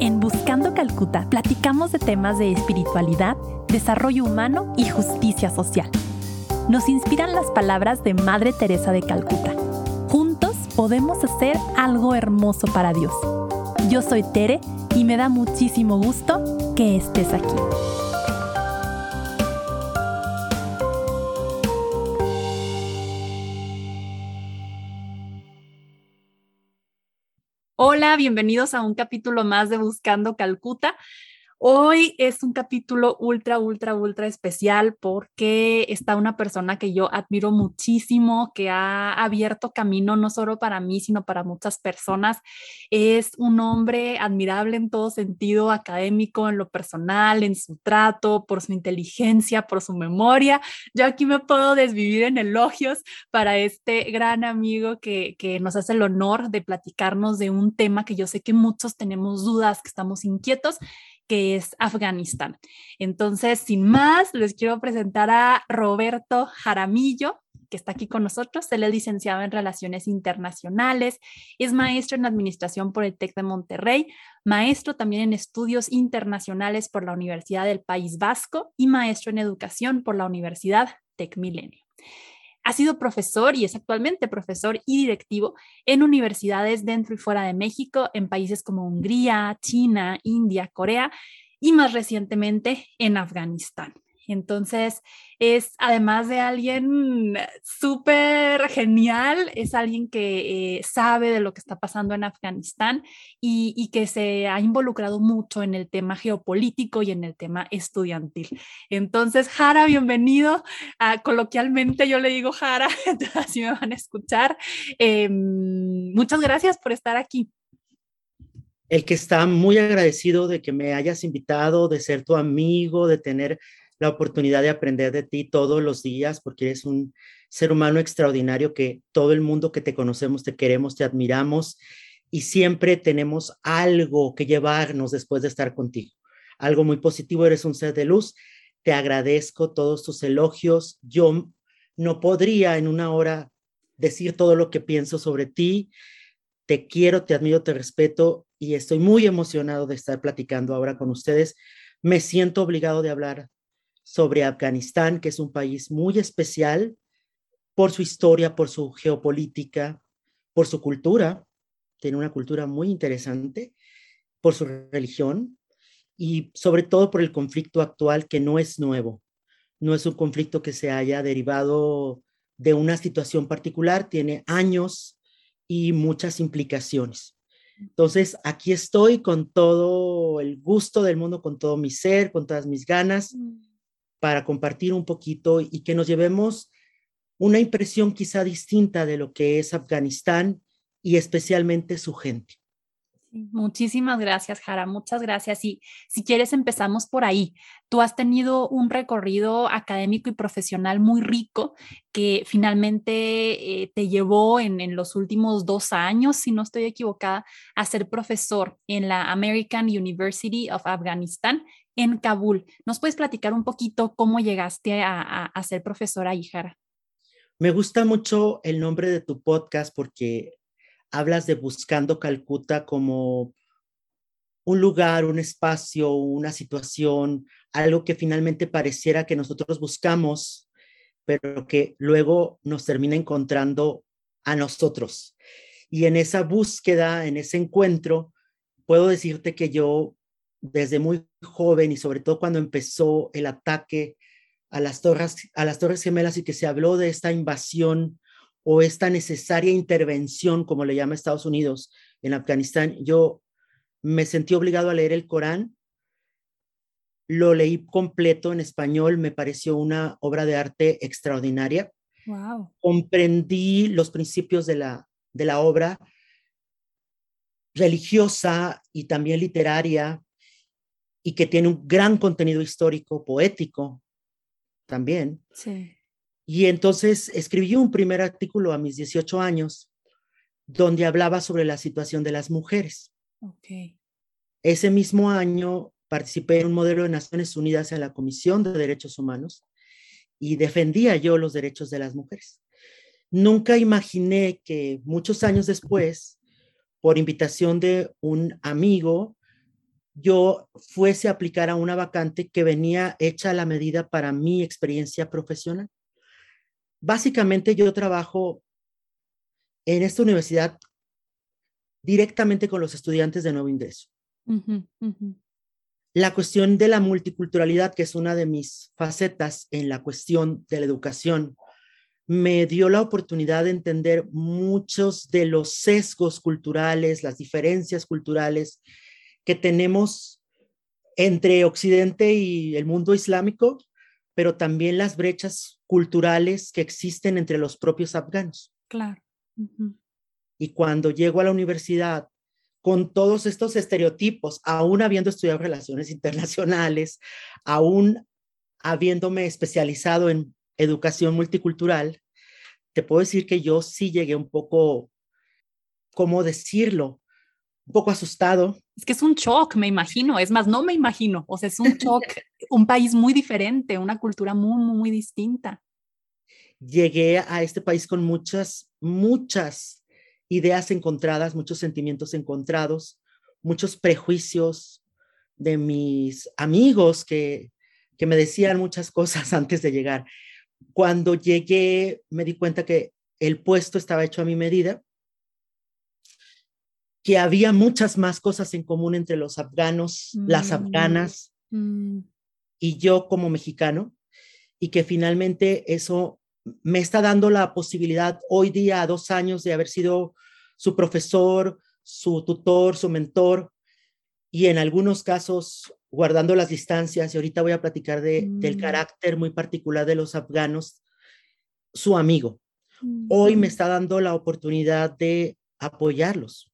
En Buscando Calcuta platicamos de temas de espiritualidad, desarrollo humano y justicia social. Nos inspiran las palabras de Madre Teresa de Calcuta. Juntos podemos hacer algo hermoso para Dios. Yo soy Tere y me da muchísimo gusto que estés aquí. Hola, bienvenidos a un capítulo más de Buscando Calcuta. Hoy es un capítulo ultra, ultra, ultra especial porque está una persona que yo admiro muchísimo, que ha abierto camino no solo para mí, sino para muchas personas. Es un hombre admirable en todo sentido, académico, en lo personal, en su trato, por su inteligencia, por su memoria. Yo aquí me puedo desvivir en elogios para este gran amigo que, que nos hace el honor de platicarnos de un tema que yo sé que muchos tenemos dudas, que estamos inquietos que es Afganistán. Entonces, sin más, les quiero presentar a Roberto Jaramillo, que está aquí con nosotros. Él es licenciado en Relaciones Internacionales, es maestro en Administración por el TEC de Monterrey, maestro también en Estudios Internacionales por la Universidad del País Vasco y maestro en Educación por la Universidad TEC Milenio. Ha sido profesor y es actualmente profesor y directivo en universidades dentro y fuera de México, en países como Hungría, China, India, Corea y más recientemente en Afganistán. Entonces, es además de alguien súper genial, es alguien que eh, sabe de lo que está pasando en Afganistán y, que se ha involucrado mucho en el tema geopolítico y en el tema estudiantil. Entonces, Jara, bienvenido. Ah, coloquialmente yo le digo Jara, así me van a escuchar. Em, muchas gracias por estar aquí el que está muy agradecido de que me hayas invitado, de ser tu amigo, de tener la oportunidad de aprender de ti todos los días, porque eres un ser humano extraordinario que todo el mundo que te conocemos, te queremos, te admiramos y siempre tenemos algo que llevarnos después de estar contigo. Algo muy positivo, eres un ser de luz. Te agradezco todos tus elogios. Yo no podría en una hora decir todo lo que pienso sobre ti. Te quiero, te admiro, te respeto y estoy muy emocionado de estar platicando ahora con ustedes. Me siento obligado de hablar sobre Afganistán, que es un país muy especial por su historia, por su geopolítica, por su cultura, tiene una cultura muy interesante, por su religión y sobre todo por el conflicto actual que no es nuevo, no es un conflicto que se haya derivado de una situación particular, tiene años y muchas implicaciones. Entonces, aquí estoy con todo el gusto del mundo, con todo mi ser, con todas mis ganas. Mm para compartir un poquito y que nos llevemos una impresión quizá distinta de lo que es Afganistán y especialmente su gente. Muchísimas gracias, Jara. Muchas gracias. Y si quieres, empezamos por ahí. Tú has tenido un recorrido académico y profesional muy rico que finalmente eh, te llevó en, en, los últimos dos años, si no estoy equivocada, a ser profesor en la American University of Afghanistan en Kabul. ¿Nos puedes platicar un poquito cómo llegaste a, ser profesora ahí, Jara? Me gusta mucho el nombre de tu podcast porque hablas de Buscando Calcuta como un lugar, un espacio, una situación, algo que finalmente pareciera que nosotros buscamos, pero que luego nos termina encontrando a nosotros. Y en esa búsqueda, en ese encuentro, puedo decirte que yo desde muy joven y sobre todo cuando empezó el ataque a las torres, a las torres gemelas y que se habló de esta invasión o esta necesaria intervención, como le llama Estados Unidos en Afganistán, yo me sentí obligado a leer el Corán. Lo leí completo en español, me pareció una obra de arte extraordinaria. Wow. Comprendí los principios de la, de la obra religiosa y también literaria y que tiene un gran contenido histórico, poético también. Sí. Y entonces escribí un primer artículo a mis 18 años donde hablaba sobre la situación de las mujeres. Okay. Ese mismo año participé en un modelo de Naciones Unidas en la Comisión de Derechos Humanos y defendía yo los derechos de las mujeres. Nunca imaginé que muchos años después, por invitación de un amigo, yo fuese a aplicar a una vacante que venía hecha a la medida para mi experiencia profesional. Básicamente yo trabajo en esta universidad directamente con los estudiantes de nuevo ingreso. La cuestión de la multiculturalidad, que es una de mis facetas en la cuestión de la educación, me dio la oportunidad de entender muchos de los sesgos culturales, las diferencias culturales que tenemos entre Occidente y el mundo islámico, pero también las brechas culturales que existen entre los propios afganos. Claro. Y cuando llego a la universidad con todos estos estereotipos, aún habiendo estudiado relaciones internacionales, aún habiéndome especializado en educación multicultural, te puedo decir que yo sí llegué un poco, ¿cómo decirlo? Un poco asustado. Es que es un shock, me imagino. Es más, no me imagino. O sea, es un shock, un país muy diferente, una cultura muy, muy, muy distinta. Llegué a este país con muchas, muchas ideas encontradas, muchos sentimientos encontrados, muchos prejuicios de mis amigos que, que me decían muchas cosas antes de llegar. Cuando llegué me di cuenta que el puesto estaba hecho a mi medida, que había muchas más cosas en común entre los afganos, las mm, afganas mm. y yo como mexicano, y que finalmente eso me está dando la posibilidad hoy día, a dos años de haber sido su profesor, su tutor, su mentor, y en algunos casos guardando las distancias, y ahorita voy a platicar de, del mm. carácter muy particular de los afganos, su amigo. Hoy me está dando la oportunidad de apoyarlos.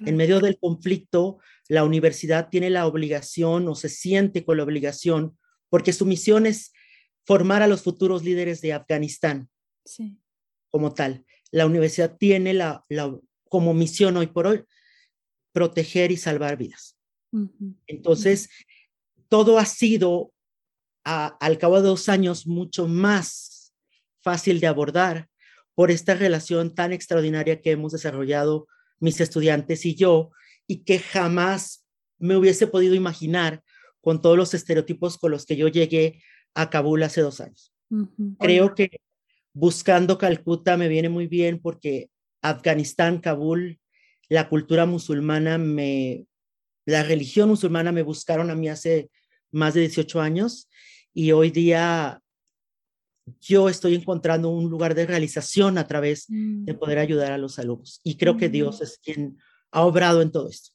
En medio del conflicto, la universidad tiene la obligación o se siente con la obligación, porque su misión es formar a los futuros líderes de Afganistán sí. como tal. La universidad tiene la, como misión hoy por hoy proteger y salvar vidas. Entonces, todo ha sido al cabo de dos años mucho más fácil de abordar por esta relación tan extraordinaria que hemos desarrollado mis estudiantes y yo y que jamás me hubiese podido imaginar con todos los estereotipos con los que yo llegué a Kabul hace dos años. Creo que buscando Calcuta me viene muy bien porque Afganistán, Kabul, la cultura musulmana me, la religión musulmana me buscaron a mí hace más de 18 años y hoy día yo estoy encontrando un lugar de realización a través de mm. poder ayudar a los alumnos. Y creo que Dios es quien ha obrado en todo esto.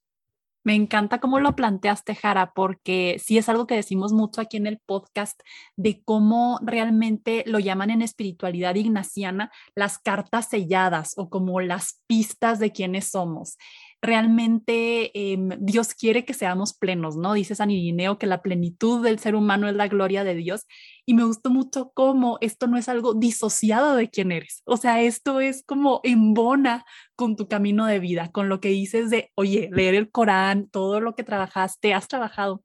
Me encanta cómo lo planteaste, Jara, porque sí es algo que decimos mucho aquí en el podcast de cómo realmente lo llaman en espiritualidad ignaciana las cartas selladas o como las pistas de quiénes somos realmente em, Dios quiere que seamos plenos, ¿no? Dice San Irineo que la plenitud del ser humano es la gloria de Dios. Y me gustó mucho cómo esto no es algo disociado de quién eres. O sea, esto es como embona con tu camino de vida, con lo que dices de, oye, leer el Corán, todo lo que trabajaste, has trabajado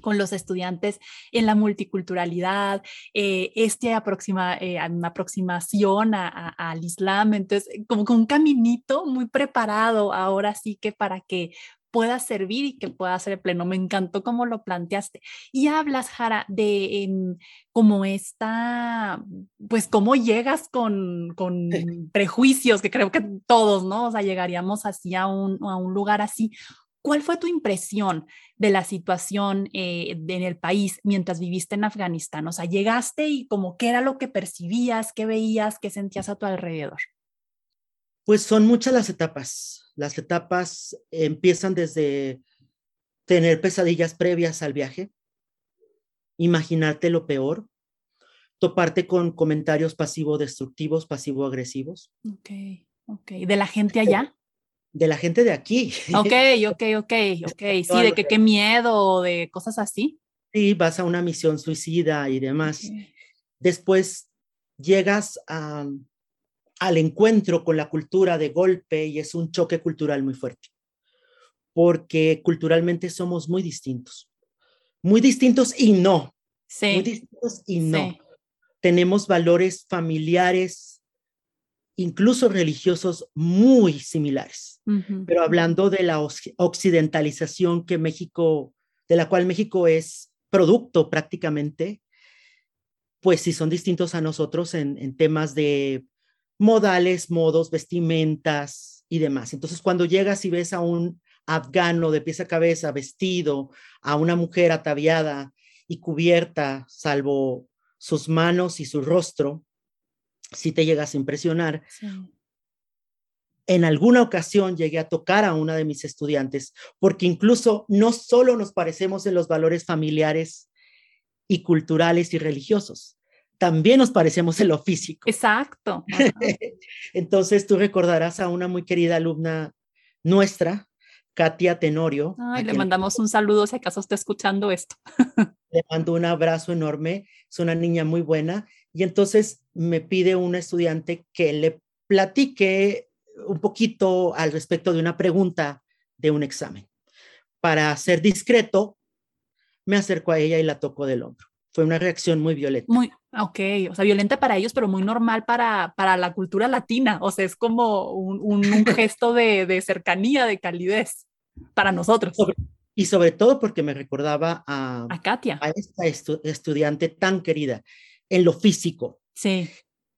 con los estudiantes en la multiculturalidad, eh, este aproxima, eh, una aproximación al Islam, entonces como con un caminito muy preparado ahora sí que para que pueda servir y que pueda ser pleno. Me encantó cómo lo planteaste. Y hablas, Jara, de em, cómo está, pues cómo llegas con, con prejuicios, que creo que todos, ¿no? O sea, llegaríamos así a un, a un lugar así. ¿Cuál fue tu impresión de la situación eh, en el país mientras viviste en Afganistán? O sea, llegaste y como qué era lo que percibías, qué veías, qué sentías a tu alrededor. Pues son muchas las etapas. Las etapas empiezan desde tener pesadillas previas al viaje, imaginarte lo peor, toparte con comentarios pasivo-destructivos, pasivo-agresivos. Ok, ok. ¿De la gente allá? De la gente de aquí. Ok, ok, ok, ok. Sí, de que qué miedo, de cosas así. Sí, vas a una misión suicida y demás. Después llegas al encuentro con la cultura de golpe y es un choque cultural muy fuerte, porque culturalmente somos muy distintos. Muy distintos y no. Sí. Muy distintos y no. Tenemos valores familiares incluso religiosos muy similares. Pero hablando de la occidentalización que México, de la cual México es producto prácticamente, pues sí son distintos a nosotros en, en temas de modales, modos, vestimentas y demás. Entonces, cuando llegas y ves a un afgano de pies a cabeza vestido, a una mujer ataviada y cubierta, salvo sus manos y su rostro, si te llegas a impresionar. En alguna ocasión llegué a tocar a una de mis estudiantes, porque incluso no solo nos parecemos en los valores familiares y culturales y religiosos, también nos parecemos en lo físico. Exacto. Entonces tú recordarás a una muy querida alumna nuestra, Katia Tenorio. le mandamos un saludo si acaso está escuchando esto. le mando un abrazo enorme, es una niña muy buena. Y entonces me pide un estudiante que le platique un poquito al respecto de una pregunta de un examen. Para ser discreto, me acerco a ella y la toco del hombro. Fue una reacción muy violenta. Muy, ok, o sea, violenta para ellos, pero muy normal para, para la cultura latina. O sea, es como un, un, gesto de, de, cercanía, de calidez para nosotros. y sobre todo porque me recordaba a, a Katia, a esta estudiante tan querida en lo físico. Sí.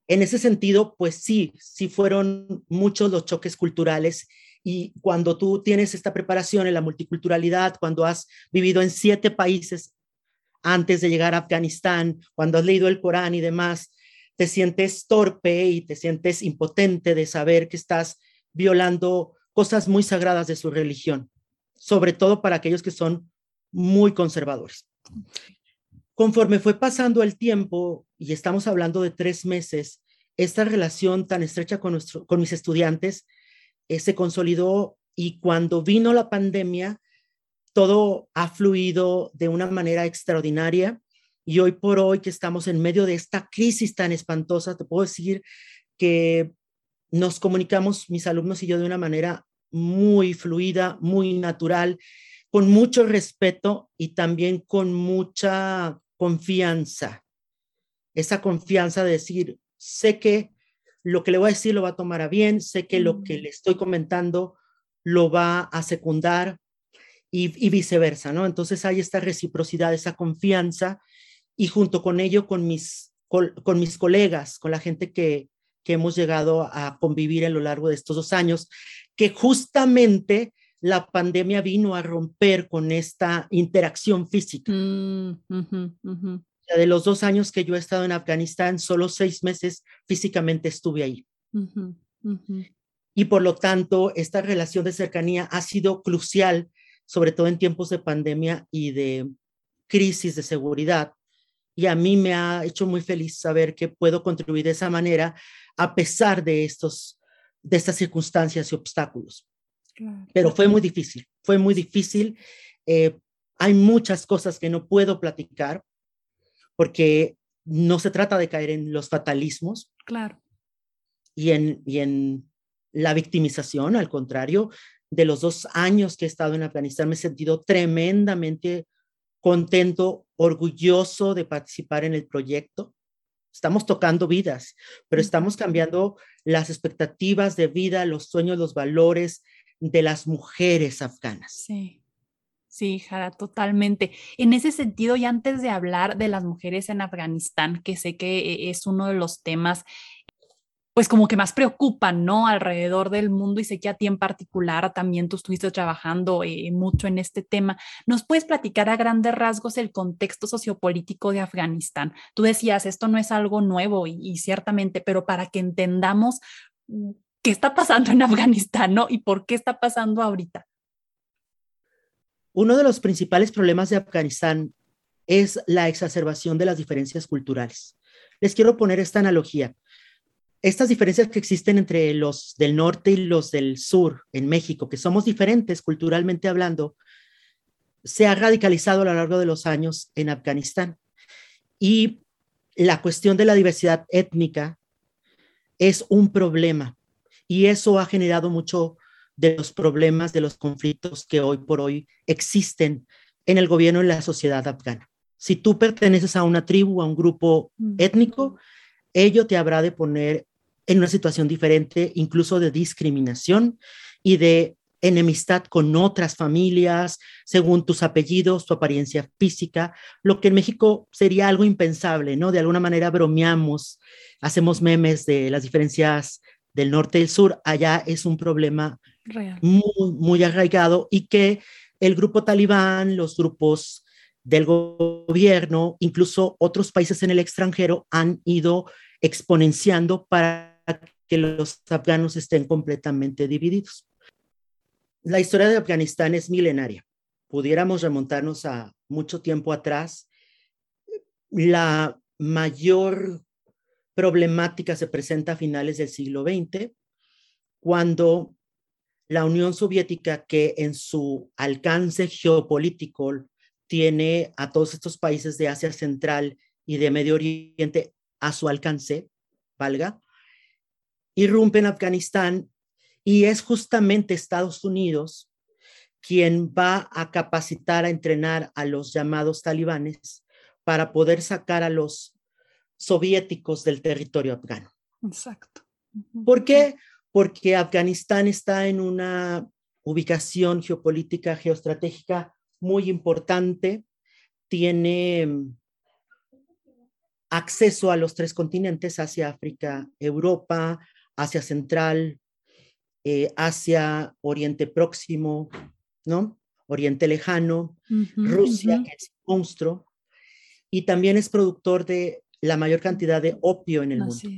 En ese sentido, pues sí, sí fueron muchos los choques culturales y cuando tú tienes esta preparación en la multiculturalidad, cuando has vivido en siete países antes de llegar a Afganistán, cuando has leído el Corán y demás, te sientes torpe y te sientes impotente de saber que estás violando cosas muy sagradas de su religión, sobre todo para aquellos que son muy conservadores. Conforme fue pasando el tiempo, y estamos hablando de tres meses, esta relación tan estrecha con, nuestro, con mis estudiantes eh, se consolidó y cuando vino la pandemia, todo ha fluido de una manera extraordinaria y hoy por hoy que estamos en medio de esta crisis tan espantosa, te puedo decir que nos comunicamos mis alumnos y yo de una manera muy fluida, muy natural, con mucho respeto y también con mucha confianza. Esa confianza de decir, sé que lo que le voy a decir lo va a tomar a bien, sé que lo que mm. le estoy comentando lo va a secundar, y, viceversa, ¿no? Entonces hay esta reciprocidad, esa confianza y junto con ello con mis, con, mis colegas, con la gente que, que hemos llegado a convivir a lo largo de estos dos años, que justamente la pandemia vino a romper con esta interacción física. Mm, de los dos años que yo he estado en Afganistán, solo seis meses físicamente estuve ahí. y por lo tanto, esta relación de cercanía ha sido crucial sobre todo en tiempos de pandemia y de crisis de seguridad. Y a mí me ha hecho muy feliz saber que puedo contribuir de esa manera a pesar de, estos, de estas circunstancias y obstáculos. Pero fue muy difícil, fue muy difícil. Eh, hay muchas cosas que no puedo platicar porque no se trata de caer en los fatalismos. Claro. Y en, y en la victimización, al contrario, de los dos años que he estado en Afganistán, me he sentido tremendamente contento, orgulloso de participar en el proyecto. Estamos tocando vidas, pero estamos cambiando las expectativas de vida, los sueños, los valores de las mujeres afganas. Sí. Sí, Jara, totalmente. En ese sentido, y antes de hablar de las mujeres en Afganistán, que sé que eh, es uno de los temas pues como que más preocupan, ¿no? Alrededor del mundo y sé que a ti en particular también tú estuviste trabajando eh, mucho en este tema. ¿Nos puedes platicar a grandes rasgos el contexto sociopolítico de Afganistán? Tú decías, esto no es algo nuevo y, y ciertamente, pero para que entendamos mm, qué está pasando en Afganistán, ¿no? Y por qué está pasando ahorita. Uno de los principales problemas de Afganistán es la exacerbación de las diferencias culturales. Les quiero poner esta analogía estas diferencias que existen entre los del norte y los del sur en México, que somos diferentes culturalmente hablando, se ha radicalizado a lo largo de los años en Afganistán. Y la cuestión de la diversidad étnica es un problema y eso ha generado mucho de los problemas, de los conflictos que hoy por hoy existen en el gobierno y en la sociedad afgana. Si tú perteneces a una tribu, a un grupo étnico, ello te habrá de poner en una situación diferente, incluso de discriminación y de enemistad con otras familias, según tus apellidos, tu apariencia física, lo que en México sería algo impensable, ¿no? De alguna manera bromeamos, hacemos memes de las diferencias del norte y del sur, allá es un problema muy, muy arraigado y que el grupo talibán, los grupos del gobierno, incluso otros países en el extranjero han ido exponenciando para que los afganos estén completamente divididos. La historia de Afganistán es milenaria. Pudiéramos remontarnos a mucho tiempo atrás. La mayor problemática se presenta a finales del siglo XX, cuando la Unión Soviética, que en su alcance geopolítico tiene a todos estos países de Asia Central y de Medio Oriente a su alcance, valga, irrumpe en Afganistán y es justamente Estados Unidos quien va a capacitar, a entrenar a los llamados talibanes para poder sacar a los soviéticos del territorio afgano. Exacto. ¿Por qué? Porque Afganistán está en una ubicación geopolítica, geoestratégica muy importante, tiene mm, acceso a los tres continentes, Asia, África, Europa, Asia Central, eh, Asia, Oriente Próximo, ¿no? Oriente Lejano, Rusia, que es un monstruo, y también es productor de la mayor cantidad de opio en el mundo.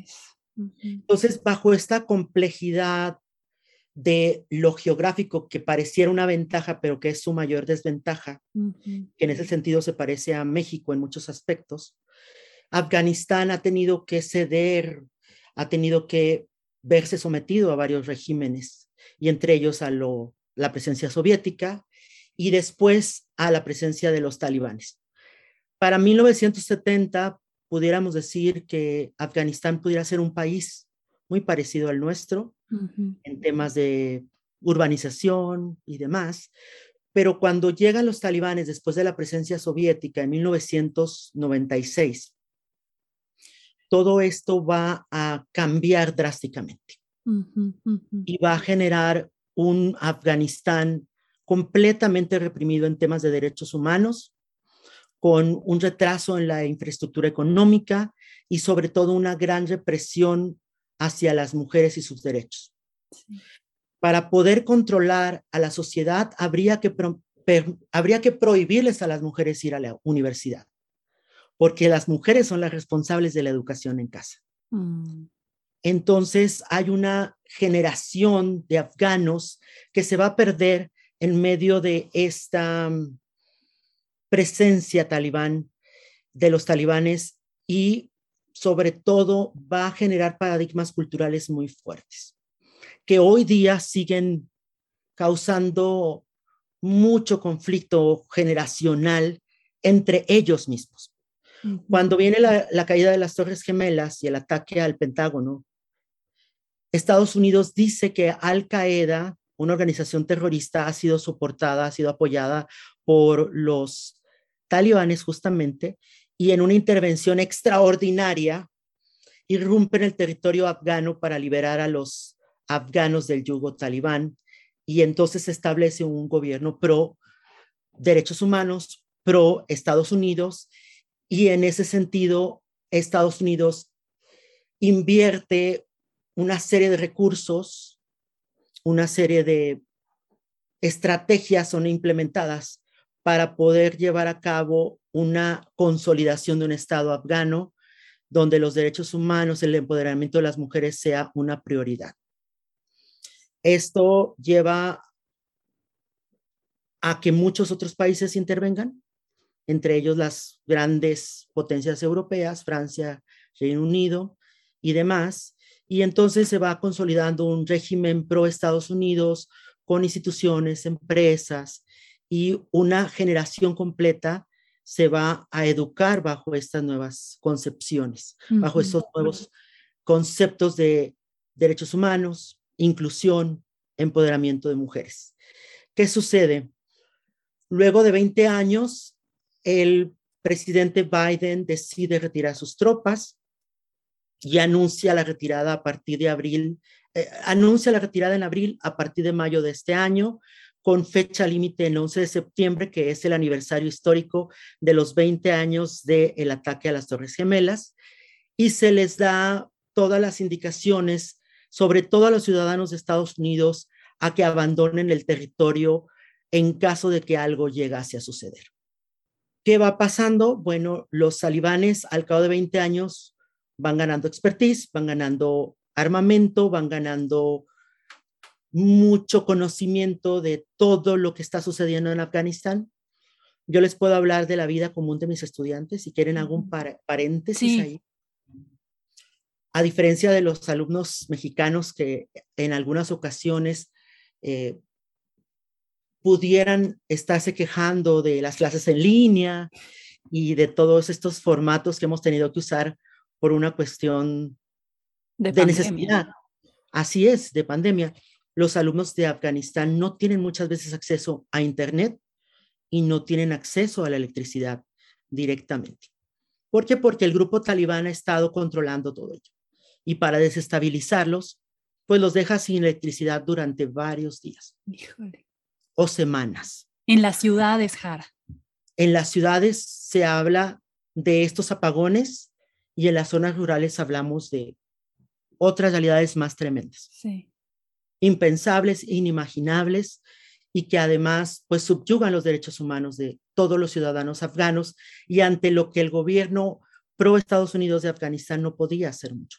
Entonces, bajo esta complejidad de lo geográfico que pareciera una ventaja, pero que es su mayor desventaja, que en ese sentido se parece a México en muchos aspectos, Afganistán ha tenido que ceder, ha tenido que verse sometido a varios regímenes y entre ellos a lo, la presencia soviética y después a la presencia de los talibanes. Para 1970 pudiéramos decir que Afganistán pudiera ser un país muy parecido al nuestro en temas de urbanización y demás, pero cuando llegan los talibanes después de la presencia soviética en 1996, todo esto va a cambiar drásticamente. Y va a generar un Afganistán completamente reprimido en temas de derechos humanos, con un retraso en la infraestructura económica y sobre todo una gran represión hacia las mujeres y sus derechos. Para poder controlar a la sociedad, habría que, habría que prohibirles a las mujeres ir a la universidad porque las mujeres son las responsables de la educación en casa. Mm. Entonces hay una generación de afganos que se va a perder en medio de esta mm, presencia talibán, de los talibanes, y sobre todo va a generar paradigmas culturales muy fuertes, que hoy día siguen causando mucho conflicto generacional entre ellos mismos. Cuando viene la, caída de las Torres Gemelas y el ataque al Pentágono, Estados Unidos dice que Al Qaeda, una organización terrorista, ha sido soportada, ha sido apoyada por los talibanes justamente, y en una intervención extraordinaria irrumpen el territorio afgano para liberar a los afganos del yugo talibán y entonces se establece un gobierno pro derechos humanos, pro Estados Unidos y en ese sentido, Estados Unidos invierte una serie de recursos, una serie de estrategias son implementadas para poder llevar a cabo una consolidación de un Estado afgano donde los derechos humanos, el empoderamiento de las mujeres sea una prioridad. Esto lleva a que muchos otros países intervengan, entre ellos las grandes potencias europeas, Francia, Reino Unido y demás. Y entonces se va consolidando un régimen pro Estados Unidos con instituciones, empresas y una generación completa se va a educar bajo estas nuevas concepciones, bajo estos nuevos conceptos de derechos humanos, inclusión, empoderamiento de mujeres. ¿Qué sucede? Luego de 20 años, el presidente Biden decide retirar sus tropas y anuncia la retirada a partir de abril, eh, anuncia la retirada en abril a partir de mayo de este año, con fecha límite el 11 de septiembre, que es el aniversario histórico de los 20 años del ataque a las Torres Gemelas, y se les da todas las indicaciones, sobre todo a los ciudadanos de Estados Unidos, a que abandonen el territorio en caso de que algo llegase a suceder. ¿Qué va pasando? Bueno, los talibanes al cabo de 20 años van ganando expertise, van ganando armamento, van ganando mucho conocimiento de todo lo que está sucediendo en Afganistán. Yo les puedo hablar de la vida común de mis estudiantes, si quieren algún paréntesis ahí. A diferencia de los alumnos mexicanos que en algunas ocasiones eh, pudieran estarse quejando de las clases en línea y de todos estos formatos que hemos tenido que usar por una cuestión de, de necesidad. Así es, de pandemia. Los alumnos de Afganistán no tienen muchas veces acceso a Internet y no tienen acceso a la electricidad directamente. ¿Por qué? Porque el grupo talibán ha estado controlando todo ello. Y para desestabilizarlos, pues los deja sin electricidad durante varios días o semanas. En las ciudades, Jara. En las ciudades se habla de estos apagones y en las zonas rurales hablamos de otras realidades más tremendas. Sí impensables, inimaginables y que además pues subyugan los derechos humanos de todos los ciudadanos afganos y ante lo que el gobierno pro Estados Unidos de Afganistán no podía hacer mucho.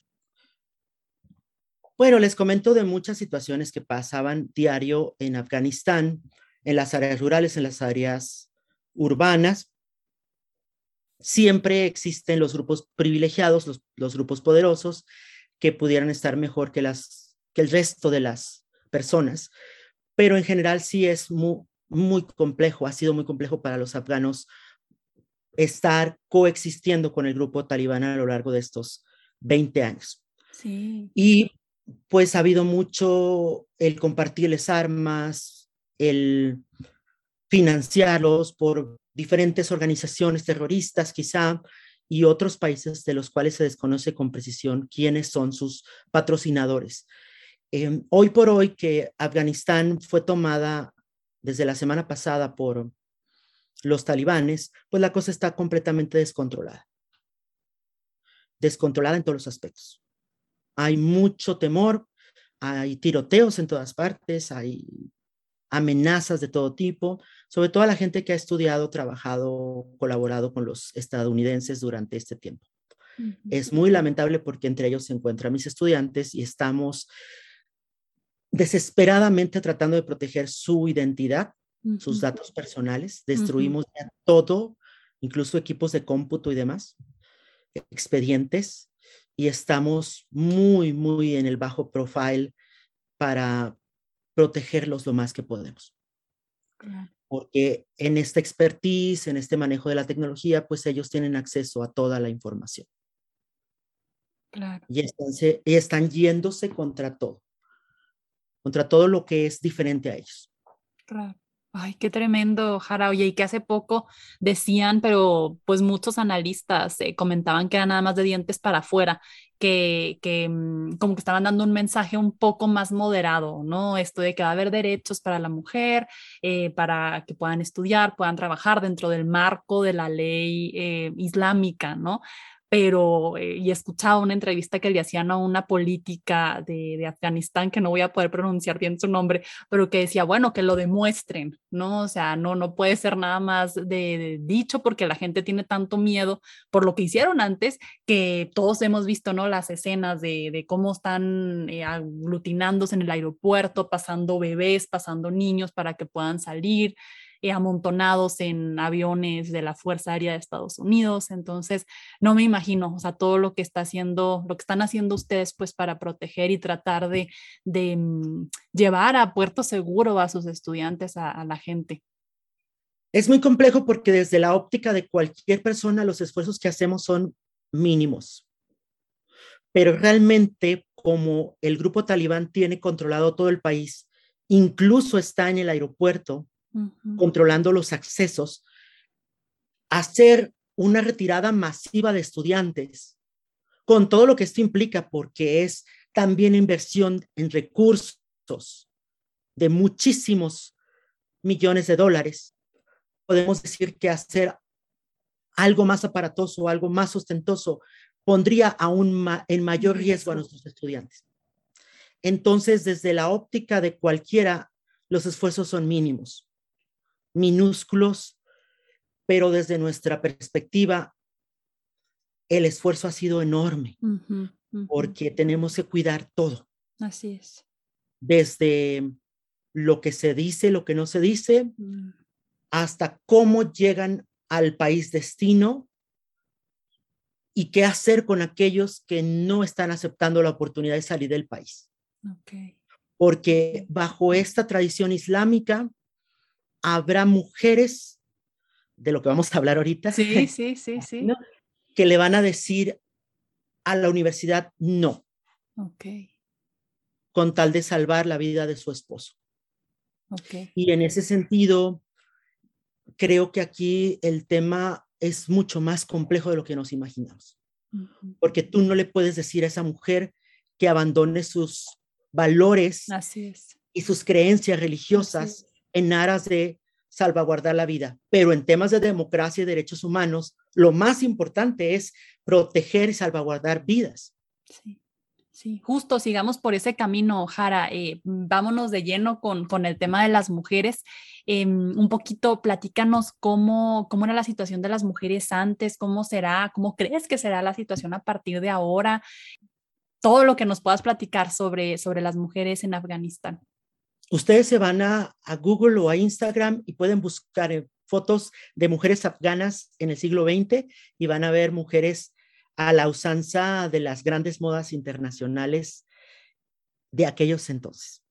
Bueno, les comento de muchas situaciones que pasaban diario en Afganistán, en las áreas rurales, en las áreas urbanas. Siempre existen los grupos privilegiados, los, los grupos poderosos, que pudieran estar mejor que las que el resto de las personas. Pero en general sí es muy, muy complejo, ha sido muy complejo para los afganos estar coexistiendo con el grupo talibán a lo largo de estos 20 años. Sí. Y pues ha habido mucho el compartirles armas, el financiarlos por diferentes organizaciones terroristas quizá y otros países de los cuales se desconoce con precisión quiénes son sus patrocinadores. Em, hoy por hoy que Afganistán fue tomada desde la semana pasada por los talibanes, pues la cosa está completamente descontrolada. Descontrolada en todos los aspectos. Hay mucho temor, hay tiroteos en todas partes, hay amenazas de todo tipo, sobre todo a la gente que ha estudiado, trabajado, colaborado con los estadounidenses durante este tiempo. Es muy lamentable porque entre ellos se encuentran mis estudiantes y estamos desesperadamente tratando de proteger su identidad, sus datos personales. Destruimos todo, incluso equipos de cómputo y demás, expedientes, y estamos muy, muy en el bajo profile para protegerlos lo más que podemos. Porque en esta expertise, en este manejo de la tecnología, pues ellos tienen acceso a toda la información. Y, y están yéndose contra todo contra todo lo que es diferente a ellos. Claro. Ay, qué tremendo, Jara. Oye, y que hace poco decían, pero pues muchos analistas eh, comentaban que era nada más de dientes para afuera, que, que mm, como que estaban dando un mensaje un poco más moderado, ¿no? Esto de que va a haber derechos para la mujer, eh, para que puedan estudiar, puedan trabajar dentro del marco de la ley eh, islámica, ¿no? Pero eh, y escuchaba una entrevista que le hacían a una política de, de, Afganistán, que no voy a poder pronunciar bien su nombre, pero que decía, bueno, que lo demuestren, ¿no? O sea, no, no puede ser nada más de, dicho porque la gente tiene tanto miedo por lo que hicieron antes, que todos hemos visto, ¿no? Las escenas de, de cómo están eh, aglutinándose en el aeropuerto, pasando bebés, pasando niños para que puedan salir. Eh, amontonados en aviones de la Fuerza Aérea de Estados Unidos. Entonces, no me imagino, o sea, todo lo que está haciendo, lo que están haciendo ustedes, pues, para proteger y tratar de, mm, llevar a puerto seguro a sus estudiantes, a la gente. Es muy complejo porque desde la óptica de cualquier persona, los esfuerzos que hacemos son mínimos. Pero realmente, como el grupo talibán tiene controlado todo el país, incluso está en el aeropuerto, controlando los accesos, hacer una retirada masiva de estudiantes con todo lo que esto implica, porque es también inversión en recursos de muchísimos millones de dólares. Podemos decir que hacer algo más aparatoso, algo más ostentoso, pondría aún en mayor riesgo a nuestros estudiantes. Entonces, desde la óptica de cualquiera, los esfuerzos son mínimos, minúsculos, pero desde nuestra perspectiva, el esfuerzo ha sido enorme, porque tenemos que cuidar todo. Así es. Desde lo que se dice, lo que no se dice, mm. hasta cómo llegan al país destino y qué hacer con aquellos que no están aceptando la oportunidad de salir del país. Porque bajo esta tradición islámica habrá mujeres, de lo que vamos a hablar ahorita, sí, sí, sí, sí. que le van a decir a la universidad no. Con tal de salvar la vida de su esposo. Y en ese sentido, creo que aquí el tema es mucho más complejo de lo que nos imaginamos. Porque tú no le puedes decir a esa mujer que abandone sus valores y sus creencias religiosas en aras de salvaguardar la vida. Pero en temas de democracia y derechos humanos, lo más importante es proteger y salvaguardar vidas. Sí. Sí, justo sigamos por ese camino, Jara. Eh, vámonos de lleno con, con, el tema de las mujeres. Em, un poquito, platícanos cómo, cómo era la situación de las mujeres antes, cómo será, cómo crees que será la situación a partir de ahora. Todo lo que nos puedas platicar sobre, sobre las mujeres en Afganistán. Ustedes se van a, a Google o a Instagram y pueden buscar eh, fotos de mujeres afganas en el siglo XX y van a ver mujeres a la usanza de las grandes modas internacionales de aquellos entonces.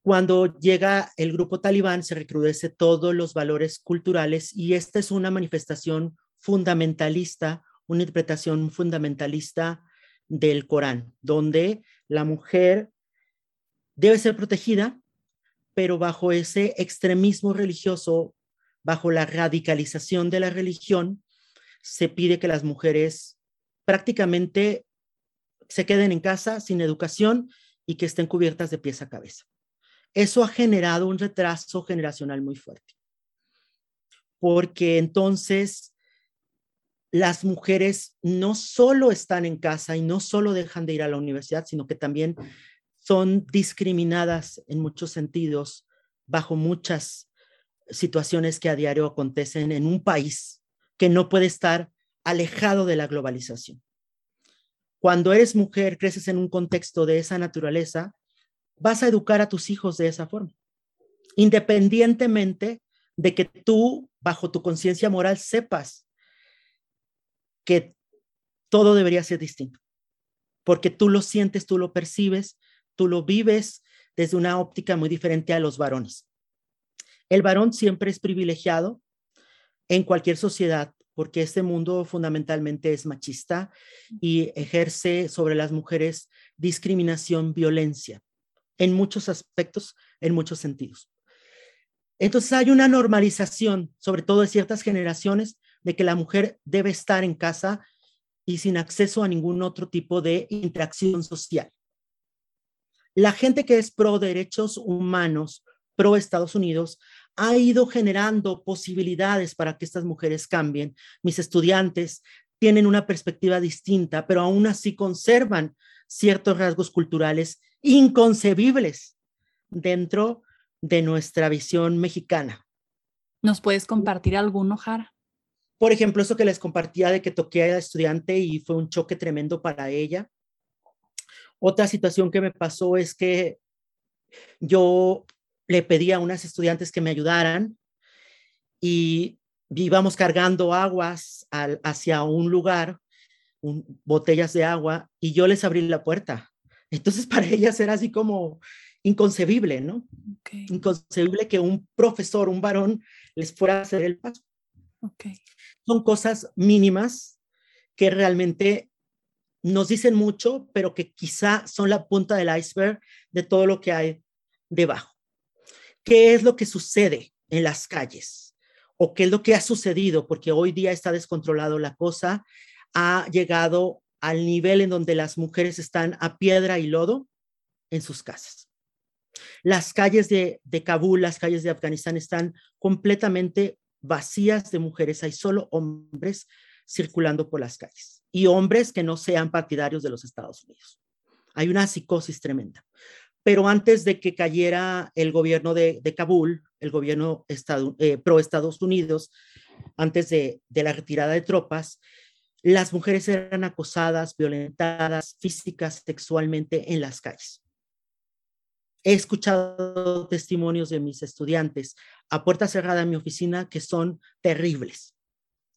Cuando llega el grupo talibán, se recrudece todos los valores culturales y esta es una manifestación fundamentalista, una interpretación fundamentalista del Corán, donde la mujer debe ser protegida, pero bajo ese extremismo religioso, bajo la radicalización de la religión, se pide que las mujeres prácticamente se queden en casa sin educación y que estén cubiertas de pies a cabeza. Eso ha generado un retraso generacional muy fuerte, porque entonces las mujeres no solo están en casa y no solo dejan de ir a la universidad, sino que también son discriminadas en muchos sentidos bajo muchas situaciones que a diario acontecen en un país que no puede estar alejado de la globalización. Cuando eres mujer, creces en un contexto de esa naturaleza, vas a educar a tus hijos de esa forma, independientemente de que tú, bajo tu conciencia moral, sepas que todo debería ser distinto, porque tú lo sientes, tú lo percibes, tú lo vives desde una óptica muy diferente a los varones. El varón siempre es privilegiado en cualquier sociedad, porque este mundo fundamentalmente es machista y ejerce sobre las mujeres discriminación, violencia, en muchos aspectos, en muchos sentidos. Entonces hay una normalización, sobre todo de ciertas generaciones, de que la mujer debe estar en casa y sin acceso a ningún otro tipo de interacción social. La gente que es pro derechos humanos, pro Estados Unidos, ha ido generando posibilidades para que estas mujeres cambien. Mis estudiantes tienen una perspectiva distinta, pero aún así conservan ciertos rasgos culturales inconcebibles dentro de nuestra visión mexicana. ¿Nos puedes compartir alguno, Jara? Por ejemplo, eso que les compartía de que toqué a la estudiante y fue un choque tremendo para ella. Otra situación que me pasó es que yo le pedí a unas estudiantes que me ayudaran y íbamos cargando aguas hacia un lugar, botellas de agua, y yo les abrí la puerta. Entonces para ellas era así como inconcebible, ¿no? Inconcebible que un profesor, un varón, les fuera a hacer el paso. Son cosas mínimas que realmente nos dicen mucho, pero que quizá son la punta del iceberg de todo lo que hay debajo. Qué es lo que sucede en las calles o qué es lo que ha sucedido, porque hoy día está descontrolado la cosa, ha llegado al nivel en donde las mujeres están a piedra y lodo en sus casas. Las calles de, de Kabul, las calles de Afganistán están completamente vacías de mujeres, hay solo hombres circulando por las calles y hombres que no sean partidarios de los Estados Unidos. Hay una psicosis tremenda. Pero antes de que cayera el gobierno de, Kabul, el gobierno eh, pro Estados Unidos, antes de, de la retirada de tropas, las mujeres eran acosadas, violentadas físicas, sexualmente en las calles. He escuchado testimonios de mis estudiantes a puerta cerrada en mi oficina que son terribles,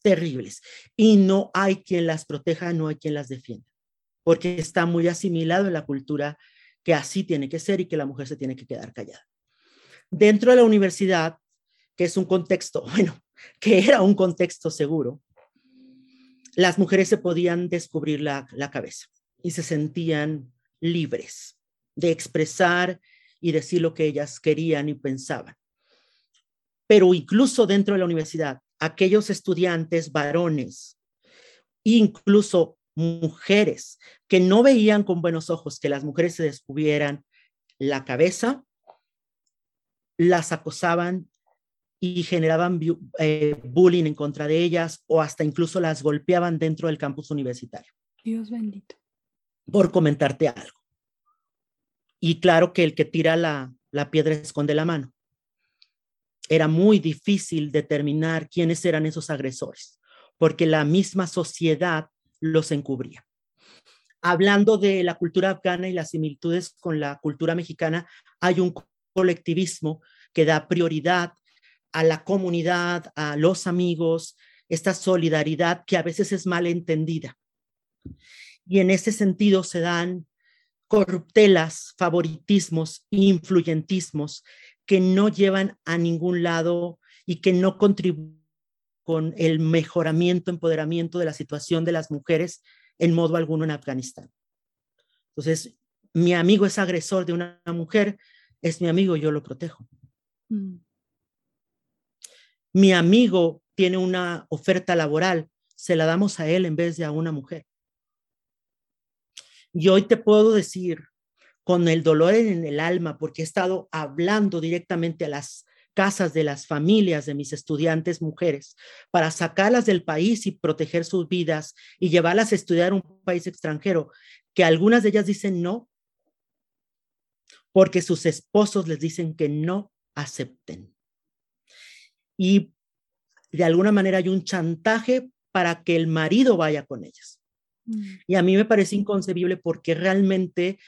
terribles. Y no hay quien las proteja, no hay quien las defienda, porque está muy asimilado en la cultura que así tiene que ser y que la mujer se tiene que quedar callada. Dentro de la universidad, que es un contexto, bueno, que era un contexto seguro, las mujeres se podían descubrir la, la cabeza y se sentían libres de expresar y decir lo que ellas querían y pensaban. Pero incluso dentro de la universidad, aquellos estudiantes varones, incluso mujeres que no veían con buenos ojos que las mujeres se descubrieran la cabeza, las acosaban y generaban eh, bullying en contra de ellas o hasta incluso las golpeaban dentro del campus universitario. Dios bendito. Por comentarte algo. Y claro que el que tira la, la piedra esconde la mano. Era muy difícil determinar quiénes eran esos agresores, porque la misma sociedad los encubría. Hablando de la cultura afgana y las similitudes con la cultura mexicana, hay un colectivismo que da prioridad a la comunidad, a los amigos, esta solidaridad que a veces es mal entendida. Y en ese sentido se dan corruptelas, favoritismos, influyentismos que no llevan a ningún lado y que no contribuyen con el mejoramiento, empoderamiento de la situación de las mujeres en modo alguno en Afganistán. Entonces, mi amigo es agresor de una mujer, es mi amigo, yo lo protejo. Mm. Mi amigo tiene una oferta laboral, se la damos a él en vez de a una mujer. Y hoy te puedo decir, con el dolor en el alma, porque he estado hablando directamente a las casas de las familias de mis estudiantes mujeres para sacarlas del país y proteger sus vidas y llevarlas a estudiar un país extranjero, que algunas de ellas dicen no, porque sus esposos les dicen que no acepten. Y de alguna manera hay un chantaje para que el marido vaya con ellas. Mm. Y a mí me parece inconcebible porque realmente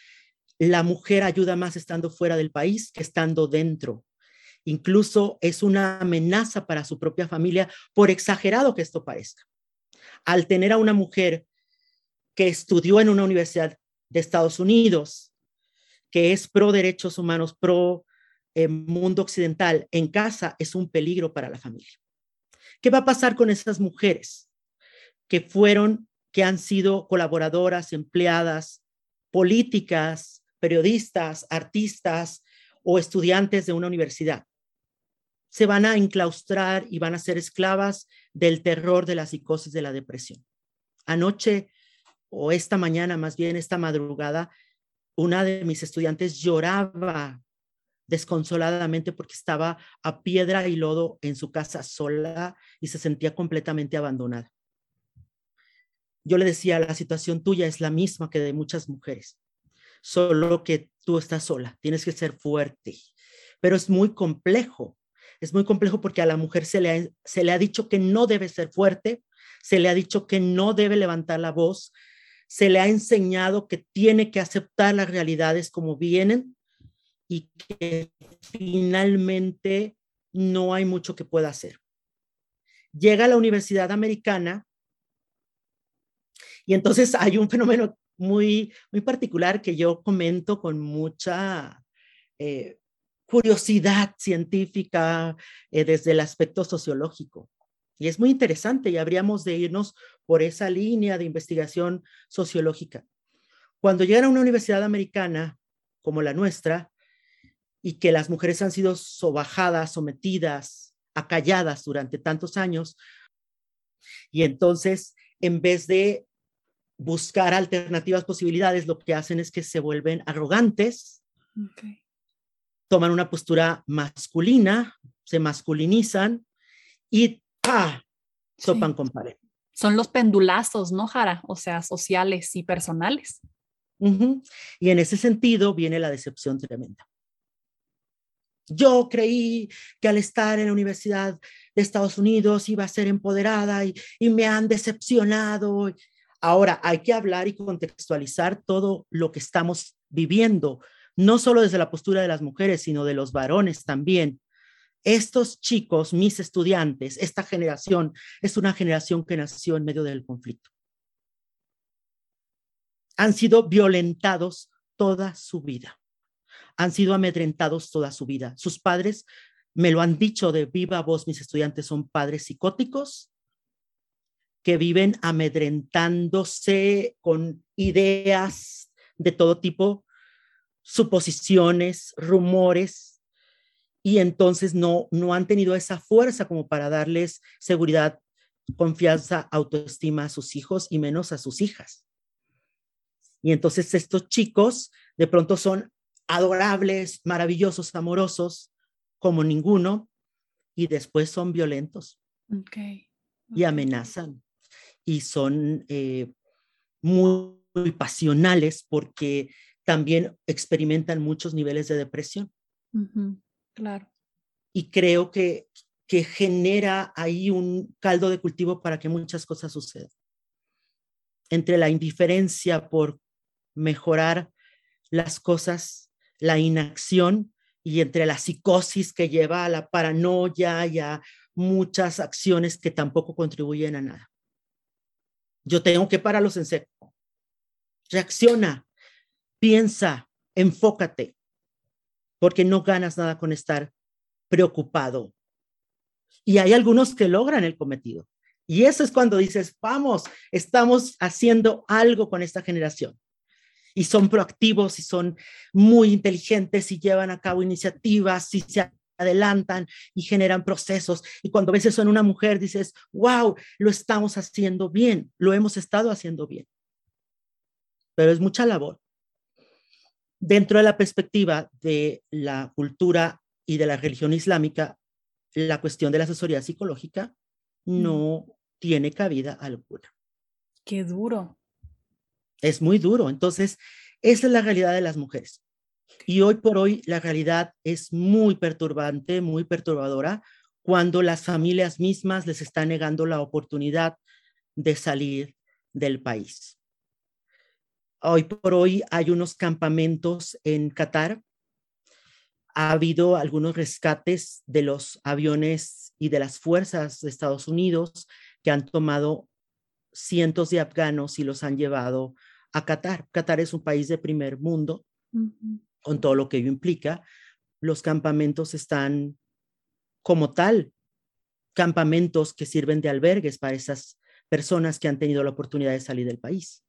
la mujer ayuda más estando fuera del país que estando dentro Incluso es una amenaza para su propia familia, por exagerado que esto parezca. Al tener a una mujer que estudió en una universidad de Estados Unidos, que es pro derechos humanos, pro eh, mundo occidental, en casa, es un peligro para la familia. ¿Qué va a pasar con esas mujeres que fueron, que han sido colaboradoras, empleadas, políticas, periodistas, artistas o estudiantes de una universidad? se van a enclaustrar y van a ser esclavas del terror de la psicosis de la depresión. Anoche o esta mañana, más bien esta madrugada, una de mis estudiantes lloraba desconsoladamente porque estaba a piedra y lodo en su casa sola y se sentía completamente abandonada. Yo le decía, la situación tuya es la misma que de muchas mujeres, solo que tú estás sola, tienes que ser fuerte, pero es muy complejo es muy complejo porque a la mujer se le, ha, se le ha dicho que no debe ser fuerte, se le ha dicho que no debe levantar la voz, se le ha enseñado que tiene que aceptar las realidades como vienen y que finalmente no hay mucho que pueda hacer. Llega a la Universidad Americana y entonces hay un fenómeno muy, muy particular que yo comento con mucha eh, curiosidad científica eh, desde el aspecto sociológico. Y es muy interesante y habríamos de irnos por esa línea de investigación sociológica. Cuando llegan a una universidad americana como la nuestra y que las mujeres han sido sobajadas, sometidas, acalladas durante tantos años, y entonces en vez de buscar alternativas, posibilidades, lo que hacen es que se vuelven arrogantes, toman una postura masculina, se masculinizan y ¡pa! sopan con pared. Son los pendulazos, ¿no, Jara? O sea, sociales y personales. Y en ese sentido viene la decepción tremenda. Yo creí que al estar en la Universidad de Estados Unidos iba a ser empoderada y, y me han decepcionado. Ahora hay que hablar y contextualizar todo lo que estamos viviendo, no solo desde la postura de las mujeres, sino de los varones también. Estos chicos, mis estudiantes, esta generación, es una generación que nació en medio del conflicto. Han sido violentados toda su vida. Han sido amedrentados toda su vida. Sus padres me lo han dicho de viva voz, mis estudiantes son padres psicóticos que viven amedrentándose con ideas de todo tipo, suposiciones, rumores, y entonces no, no han tenido esa fuerza como para darles seguridad, confianza, autoestima a sus hijos y menos a sus hijas. Y entonces estos chicos de pronto son adorables, maravillosos, amorosos, como ninguno, y después son violentos. Y amenazan y son eh, muy, pasionales porque también experimentan muchos niveles de depresión. Claro. Y creo que, que genera ahí un caldo de cultivo para que muchas cosas sucedan. Entre la indiferencia por mejorar las cosas, la inacción y entre la psicosis que lleva a la paranoia y a muchas acciones que tampoco contribuyen a nada. Yo tengo que pararlos en seco. Reacciona, piensa, enfócate, porque no ganas nada con estar preocupado. Y hay algunos que logran el cometido. Y eso es cuando dices, vamos, estamos haciendo algo con esta generación. Y son proactivos y son muy inteligentes y llevan a cabo iniciativas y se adelantan y generan procesos. Y cuando ves eso en una mujer, dices, wow, lo estamos haciendo bien, lo hemos estado haciendo bien. Pero es mucha labor. Dentro de la perspectiva de la cultura y de la religión islámica, la cuestión de la asesoría psicológica no tiene cabida alguna. Qué duro. Es muy duro. Entonces, esa es la realidad de las mujeres. Y hoy por hoy la realidad es muy perturbante, muy perturbadora, cuando las familias mismas les están negando la oportunidad de salir del país. Hoy por hoy hay unos campamentos en Qatar. Ha habido algunos rescates de los aviones y de las fuerzas de Estados Unidos que han tomado cientos de afganos y los han llevado a Qatar. Qatar es un país de primer mundo con todo lo que ello implica, los campamentos están como tal, campamentos que sirven de albergues para esas personas que han tenido la oportunidad de salir del país.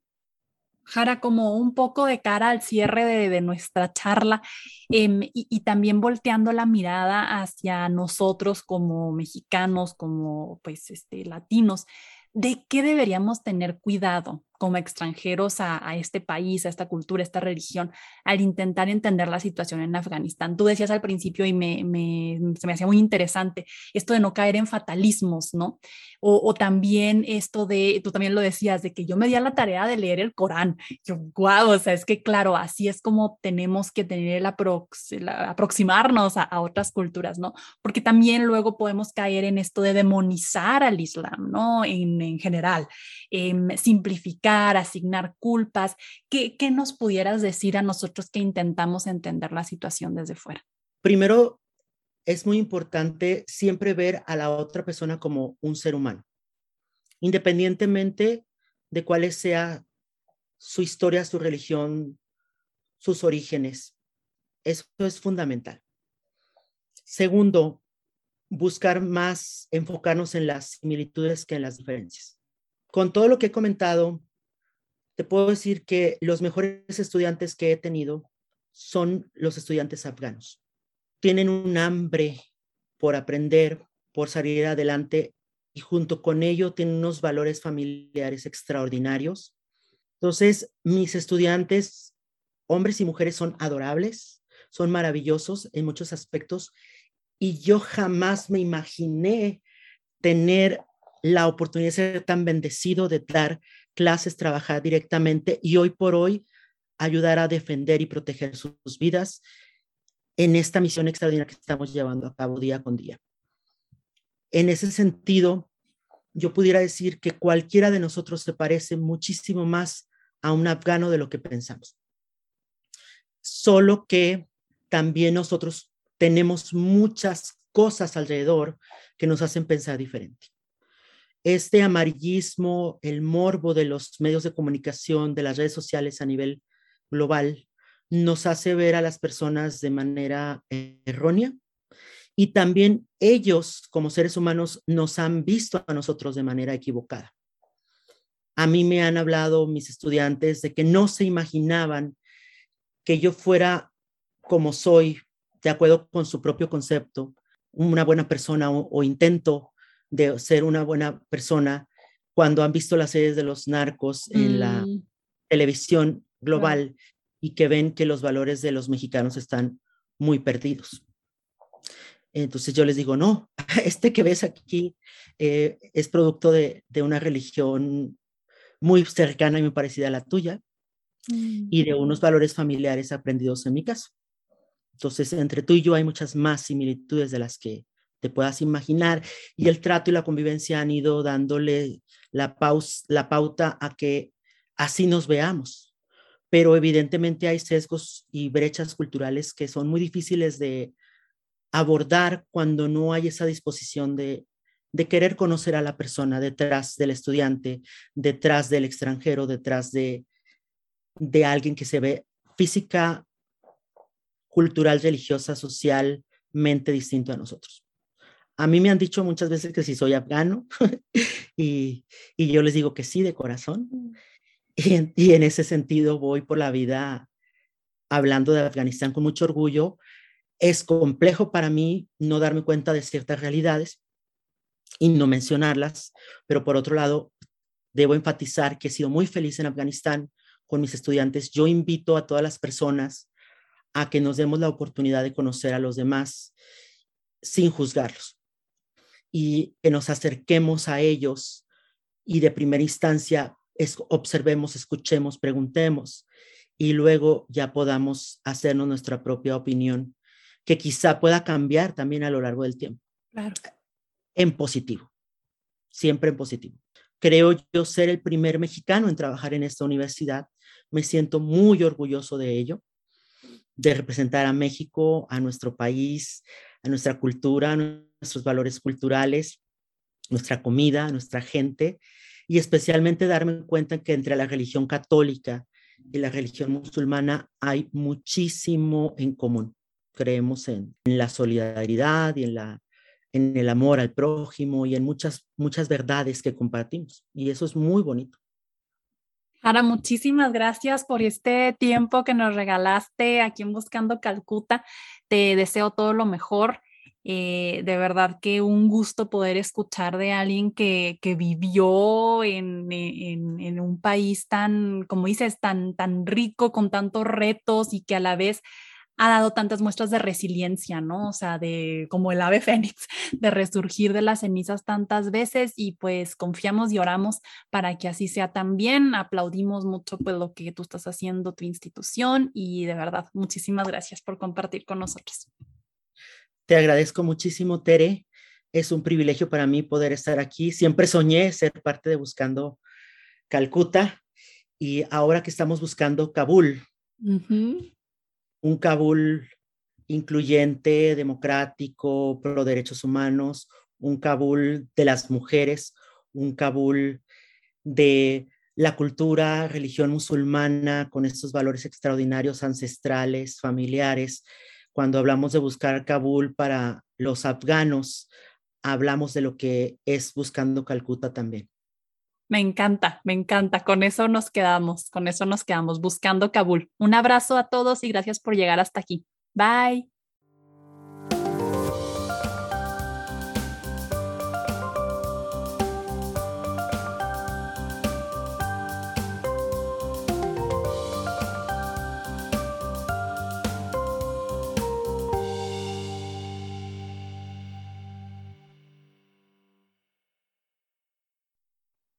Jara, como un poco de cara al cierre de, nuestra charla em, y, y, también volteando la mirada hacia nosotros como mexicanos, como pues este, latinos, ¿de qué deberíamos tener cuidado como extranjeros a, este país, a esta cultura, a esta religión, al intentar entender la situación en Afganistán. Tú decías al principio y me, se me hacía muy interesante esto de no caer en fatalismos, ¿no? O, también esto de, tú también lo decías, de que yo me di a la tarea de leer el Corán. Yo, guau, o sea, es que claro, así es como tenemos que tener el aproximarnos a, otras culturas, ¿no? Porque también luego podemos caer en esto de demonizar al Islam, ¿no? En, en general, em, simplificar asignar culpas. ¿Qué, ¿Qué nos pudieras decir a nosotros que intentamos entender la situación desde fuera? Primero, es muy importante siempre ver a la otra persona como un ser humano, independientemente de cuál sea su historia, su religión, sus orígenes. Eso es fundamental. Segundo, buscar más enfocarnos en las similitudes que en las diferencias. Con todo lo que he comentado, te puedo decir que los mejores estudiantes que he tenido son los estudiantes afganos. Tienen un hambre por aprender, por salir adelante y junto con ello tienen unos valores familiares extraordinarios Entonces, mis estudiantes, hombres y mujeres, son adorables, son maravillosos en muchos aspectos y yo jamás me imaginé tener la oportunidad de ser tan bendecido de dar clases, trabajar directamente y hoy por hoy ayudar a defender y proteger sus vidas en esta misión extraordinaria que estamos llevando a cabo día con día. En ese sentido, yo pudiera decir que cualquiera de nosotros se parece muchísimo más a un afgano de lo que pensamos. Solo que también nosotros tenemos muchas cosas alrededor que nos hacen pensar diferente. Este amarillismo, el morbo de los medios de comunicación, de las redes sociales a nivel global, nos hace ver a las personas de manera errónea y también ellos como seres humanos nos han visto a nosotros de manera equivocada. A mí me han hablado mis estudiantes de que no se imaginaban que yo fuera como soy, de acuerdo con su propio concepto, una buena persona o, intento de ser una buena persona cuando han visto las series de los narcos en la mm. televisión global y que ven que los valores de los mexicanos están muy perdidos. Entonces yo les digo, no, este que ves aquí eh, es producto de, una religión muy cercana y muy parecida a la tuya y de unos mm. valores familiares aprendidos en mi casa. Entonces, entre tú y yo hay muchas más similitudes de las que te puedas imaginar y el trato y la convivencia han ido dándole la, la pauta a que así nos veamos pero evidentemente hay sesgos y brechas culturales que son muy difíciles de abordar cuando no hay esa disposición de, querer conocer a la persona detrás del estudiante, detrás del extranjero, detrás de, de alguien que se ve física, cultural, religiosa, socialmente distinto a nosotros. A mí me han dicho muchas veces que si soy afgano y, y yo les digo que sí de corazón. Mm. Y en, ese sentido voy por la vida hablando de Afganistán con mucho orgullo. Es complejo para mí no darme cuenta de ciertas realidades y no mencionarlas, pero por otro lado, debo enfatizar que he sido muy feliz en Afganistán con mis estudiantes. Yo invito a todas las personas a que nos demos la oportunidad de conocer a los demás sin juzgarlos y que nos acerquemos a ellos y de primera instancia observemos, escuchemos, preguntemos y luego ya podamos hacernos nuestra propia opinión, que quizá pueda cambiar también a lo largo del tiempo. Claro. En positivo, siempre en positivo. Creo yo ser el primer mexicano en trabajar en esta universidad. Me siento muy orgulloso de ello, de representar a México, a nuestro país, a nuestra cultura, a nuestros valores culturales, nuestra comida, nuestra gente y especialmente darme cuenta que entre la religión católica y la religión musulmana hay muchísimo en común. Creemos en, la solidaridad y en, la, en el amor al prójimo y en muchas, muchas verdades que compartimos. Y eso es muy bonito. Ara, muchísimas gracias por este tiempo que nos regalaste aquí en Buscando Calcuta. Te deseo todo lo mejor eh, de verdad que un gusto poder escuchar de alguien que, que vivió en, en, en, un país tan, como dices, tan, tan rico, con tantos retos y que a la vez ha dado tantas muestras de resiliencia, ¿no? O sea, de como el ave fénix, de resurgir de las cenizas tantas veces y pues confiamos y oramos para que así sea también. Aplaudimos mucho pues lo que tú estás haciendo, tu institución y de verdad, muchísimas gracias por compartir con nosotros. Te agradezco muchísimo, Tere. Es un privilegio para mí poder estar aquí. Siempre soñé ser parte de Buscando Calcuta y ahora que estamos buscando Kabul, un Kabul incluyente, democrático, pro derechos humanos, un Kabul de las mujeres, un Kabul de la cultura, religión musulmana, con estos valores extraordinarios, ancestrales, familiares, cuando hablamos de buscar Kabul para los afganos, hablamos de lo que es buscando Calcuta también. Me encanta, me encanta. Con eso nos quedamos, con eso nos quedamos buscando Kabul. Un abrazo a todos y gracias por llegar hasta aquí. Bye.